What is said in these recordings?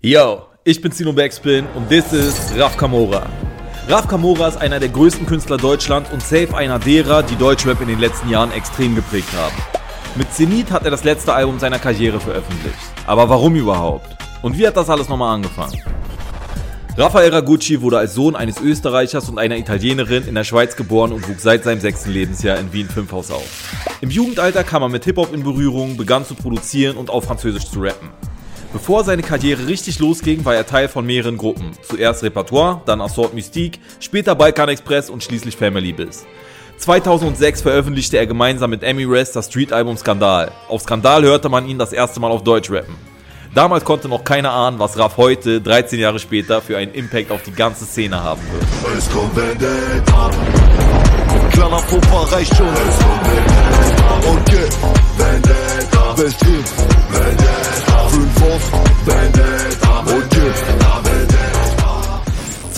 Yo, ich bin Zino Backspin und this is Raf Kamora. Raf Kamora ist einer der größten Künstler Deutschlands und safe einer derer, die Deutschrap in den letzten Jahren extrem geprägt haben. Mit Zenit hat er das letzte Album seiner Karriere veröffentlicht. Aber warum überhaupt? Und wie hat das alles nochmal angefangen? Rafael Ragucci wurde als Sohn eines Österreichers und einer Italienerin in der Schweiz geboren und wuchs seit seinem sechsten Lebensjahr in Wien Fünfhaus auf. Im Jugendalter kam er mit Hip-Hop in Berührung, begann zu produzieren und auf Französisch zu rappen. Bevor seine Karriere richtig losging, war er Teil von mehreren Gruppen. Zuerst Repertoire, dann Assault Mystique, später Balkan Express und schließlich Family Biz. 2006 veröffentlichte er gemeinsam mit Emmy Rest das Street-Album Skandal. Auf Skandal hörte man ihn das erste Mal auf Deutsch rappen. Damals konnte noch keiner ahnen, was Raff heute, 13 Jahre später, für einen Impact auf die ganze Szene haben wird. Es kommt Vendetta.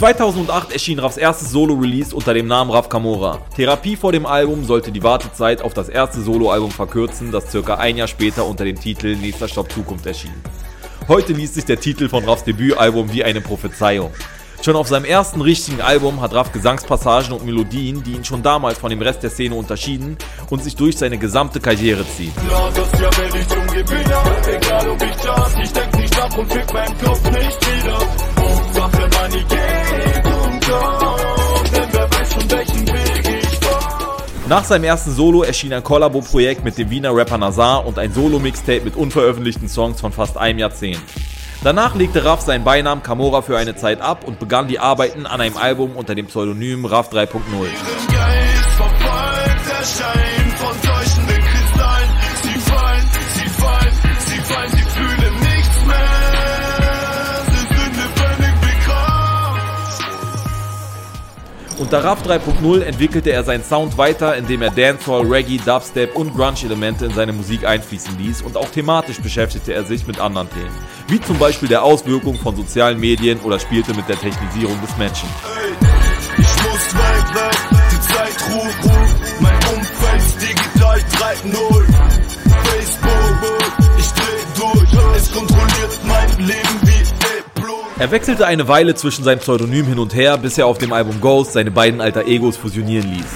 2008 erschien Raffs erstes Solo-Release unter dem Namen Raff Kamora. Therapie vor dem Album sollte die Wartezeit auf das erste Solo-Album verkürzen, das circa ein Jahr später unter dem Titel Nächster Stopp Zukunft erschien. Heute liest sich der Titel von Raffs Debütalbum wie eine Prophezeiung. Schon auf seinem ersten richtigen Album hat Raff Gesangspassagen und Melodien, die ihn schon damals von dem Rest der Szene unterschieden und sich durch seine gesamte Karriere ziehen. Nach seinem ersten Solo erschien ein Kollabo-Projekt mit dem Wiener Rapper Nazar und ein Solo-Mixtape mit unveröffentlichten Songs von fast einem Jahrzehnt. Danach legte Raff seinen Beinamen Camora für eine Zeit ab und begann die Arbeiten an einem Album unter dem Pseudonym Raff 3.0. Unter RAF 3.0 entwickelte er seinen Sound weiter, indem er Dancehall, Reggae, Dubstep und Grunge-Elemente in seine Musik einfließen ließ und auch thematisch beschäftigte er sich mit anderen Themen, wie zum Beispiel der Auswirkung von sozialen Medien oder spielte mit der Technisierung des Menschen. Ich muss weit weg, die Zeit ruht, mein Umfeld digital 3.0. Facebook, ich dreh durch, es kontrolliert mein Leben er wechselte eine Weile zwischen seinem Pseudonym hin und her, bis er auf dem Album Ghost seine beiden alter Egos fusionieren ließ.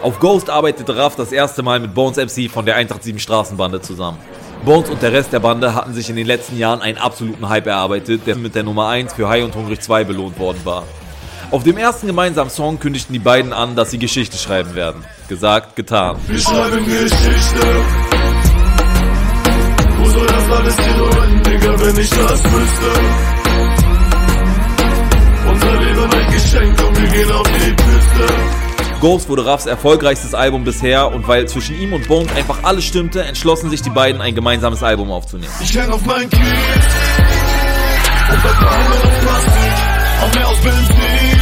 Auf Ghost arbeitete Raff das erste Mal mit Bones MC von der Eintracht 7 Straßenbande zusammen. Bones und der Rest der Bande hatten sich in den letzten Jahren einen absoluten Hype erarbeitet, der mit der Nummer 1 für High und Hungrig 2 belohnt worden war. Auf dem ersten gemeinsamen Song kündigten die beiden an, dass sie Geschichte schreiben werden. Gesagt, getan. Wir schreiben Geschichte. Wo soll das alles hin, Digga, wenn ich das wüsste? Ghost wurde Raffs erfolgreichstes Album bisher und weil zwischen ihm und Bones einfach alles stimmte, entschlossen sich die beiden ein gemeinsames Album aufzunehmen. Ich häng auf meinen Kies und vertraue auf Plastik, hab mehr aus Benzin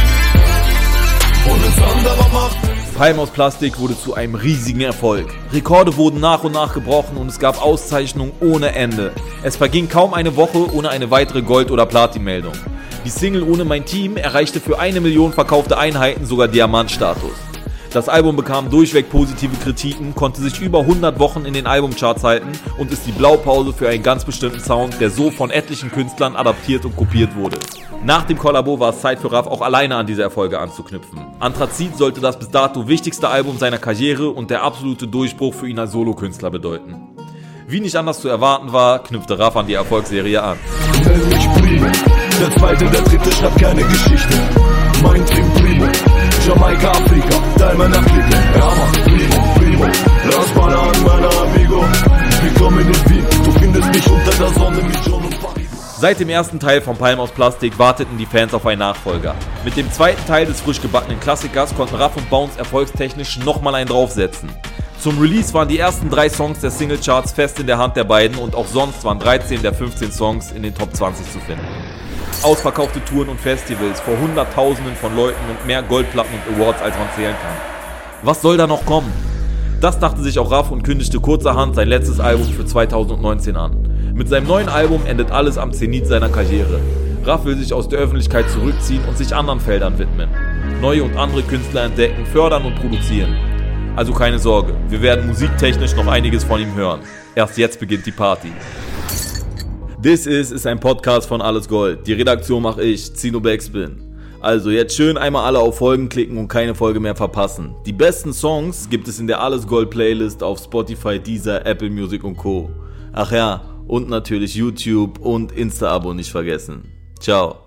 und ins andere macht Palm aus Plastik wurde zu einem riesigen Erfolg. Rekorde wurden nach und nach gebrochen und es gab Auszeichnungen ohne Ende. Es verging kaum eine Woche ohne eine weitere Gold- oder Platin-Meldung. Die Single Ohne mein Team erreichte für eine Million verkaufte Einheiten sogar Diamantstatus. Das Album bekam durchweg positive Kritiken, konnte sich über 100 Wochen in den Albumcharts halten und ist die Blaupause für einen ganz bestimmten Sound, der so von etlichen Künstlern adaptiert und kopiert wurde. Nach dem Kollabo war es Zeit für Raff auch alleine an diese Erfolge anzuknüpfen. Anthrazit sollte das bis dato wichtigste Album seiner Karriere und der absolute Durchbruch für ihn als Solokünstler bedeuten. Wie nicht anders zu erwarten war, knüpfte Raff an die Erfolgsserie an. Der zweite, der dritte schreibt keine Geschichte. Mein Primo, Jamaika, Afrika, Diamond Afrika. Ja, Mann, Primo, Primo. Lass Bananen, mein Amigo. Willkommen in Wien, du findest mich unter der Sonne mit John und Paris. Seit dem ersten Teil von Palm aus Plastik warteten die Fans auf einen Nachfolger. Mit dem zweiten Teil des frisch gebackenen Klassikers konnten Raff und Bounce erfolgstechnisch nochmal einen draufsetzen. Zum Release waren die ersten drei Songs der Singlecharts fest in der Hand der beiden und auch sonst waren 13 der 15 Songs in den Top 20 zu finden ausverkaufte Touren und Festivals vor Hunderttausenden von Leuten und mehr Goldplatten und Awards, als man zählen kann. Was soll da noch kommen? Das dachte sich auch Raff und kündigte kurzerhand sein letztes Album für 2019 an. Mit seinem neuen Album endet alles am Zenit seiner Karriere. Raff will sich aus der Öffentlichkeit zurückziehen und sich anderen Feldern widmen. Neue und andere Künstler entdecken, fördern und produzieren. Also keine Sorge, wir werden musiktechnisch noch einiges von ihm hören. Erst jetzt beginnt die Party. This Is ist ein Podcast von Alles Gold. Die Redaktion mache ich, Zino Backspin. Also jetzt schön einmal alle auf Folgen klicken und keine Folge mehr verpassen. Die besten Songs gibt es in der Alles Gold Playlist auf Spotify, Deezer, Apple Music und Co. Ach ja, und natürlich YouTube und Insta-Abo nicht vergessen. Ciao.